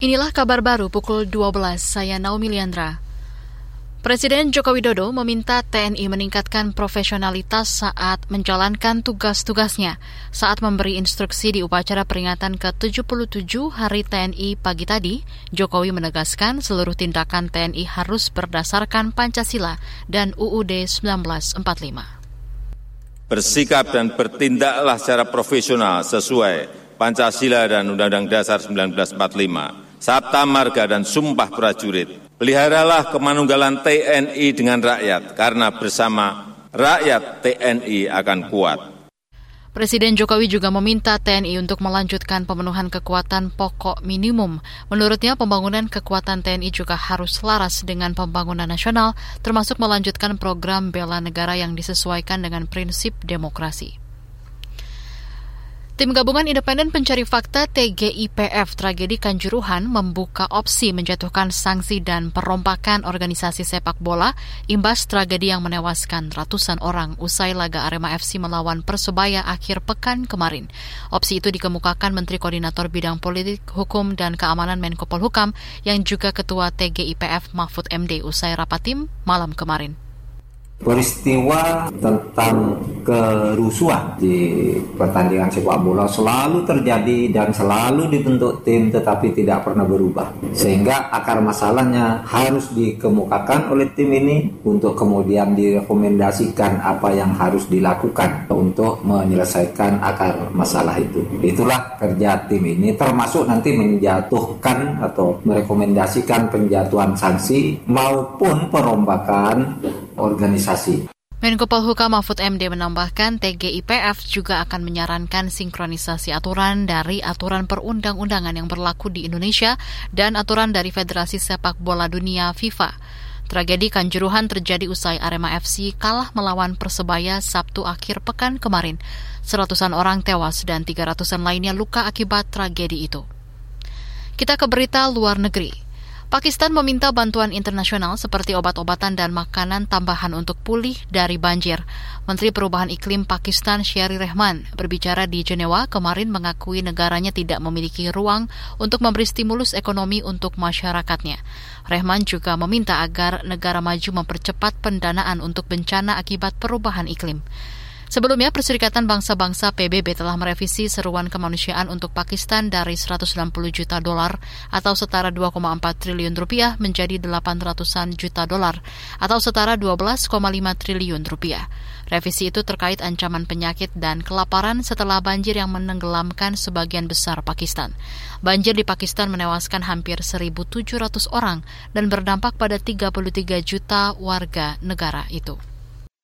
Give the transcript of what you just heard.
Inilah kabar baru pukul 12, saya Naomi Liandra. Presiden Joko Widodo meminta TNI meningkatkan profesionalitas saat menjalankan tugas-tugasnya saat memberi instruksi di upacara peringatan ke-77 Hari TNI pagi tadi. Jokowi menegaskan seluruh tindakan TNI harus berdasarkan Pancasila dan UUD 1945. Bersikap dan bertindaklah secara profesional sesuai Pancasila dan Undang-Undang Dasar 1945 Sabta Marga dan Sumpah Prajurit. Peliharalah kemanunggalan TNI dengan rakyat, karena bersama rakyat TNI akan kuat. Presiden Jokowi juga meminta TNI untuk melanjutkan pemenuhan kekuatan pokok minimum. Menurutnya, pembangunan kekuatan TNI juga harus selaras dengan pembangunan nasional, termasuk melanjutkan program bela negara yang disesuaikan dengan prinsip demokrasi. Tim Gabungan Independen Pencari Fakta TGIPF Tragedi Kanjuruhan membuka opsi menjatuhkan sanksi dan perombakan organisasi sepak bola imbas tragedi yang menewaskan ratusan orang usai laga Arema FC melawan Persebaya akhir pekan kemarin. Opsi itu dikemukakan Menteri Koordinator Bidang Politik, Hukum, dan Keamanan Menko Polhukam yang juga Ketua TGIPF Mahfud MD usai rapat tim malam kemarin. Peristiwa tentang kerusuhan di pertandingan sepak bola selalu terjadi dan selalu dibentuk tim tetapi tidak pernah berubah. Sehingga akar masalahnya harus dikemukakan oleh tim ini untuk kemudian direkomendasikan apa yang harus dilakukan untuk menyelesaikan akar masalah itu. Itulah kerja tim ini termasuk nanti menjatuhkan atau merekomendasikan penjatuhan sanksi maupun perombakan organisasi. Menko Polhukam Mahfud MD menambahkan TGIPF juga akan menyarankan sinkronisasi aturan dari aturan perundang-undangan yang berlaku di Indonesia dan aturan dari Federasi Sepak Bola Dunia FIFA. Tragedi Kanjuruhan terjadi usai Arema FC kalah melawan Persebaya Sabtu akhir pekan kemarin. Seratusan orang tewas dan 300-an lainnya luka akibat tragedi itu. Kita ke berita luar negeri. Pakistan meminta bantuan internasional seperti obat-obatan dan makanan tambahan untuk pulih dari banjir. Menteri Perubahan Iklim Pakistan Syari Rehman berbicara di Jenewa kemarin mengakui negaranya tidak memiliki ruang untuk memberi stimulus ekonomi untuk masyarakatnya. Rehman juga meminta agar negara maju mempercepat pendanaan untuk bencana akibat perubahan iklim. Sebelumnya, Perserikatan Bangsa-Bangsa PBB telah merevisi seruan kemanusiaan untuk Pakistan dari 160 juta dolar atau setara 2,4 triliun rupiah menjadi 800-an juta dolar atau setara 12,5 triliun rupiah. Revisi itu terkait ancaman penyakit dan kelaparan setelah banjir yang menenggelamkan sebagian besar Pakistan. Banjir di Pakistan menewaskan hampir 1.700 orang dan berdampak pada 33 juta warga negara itu.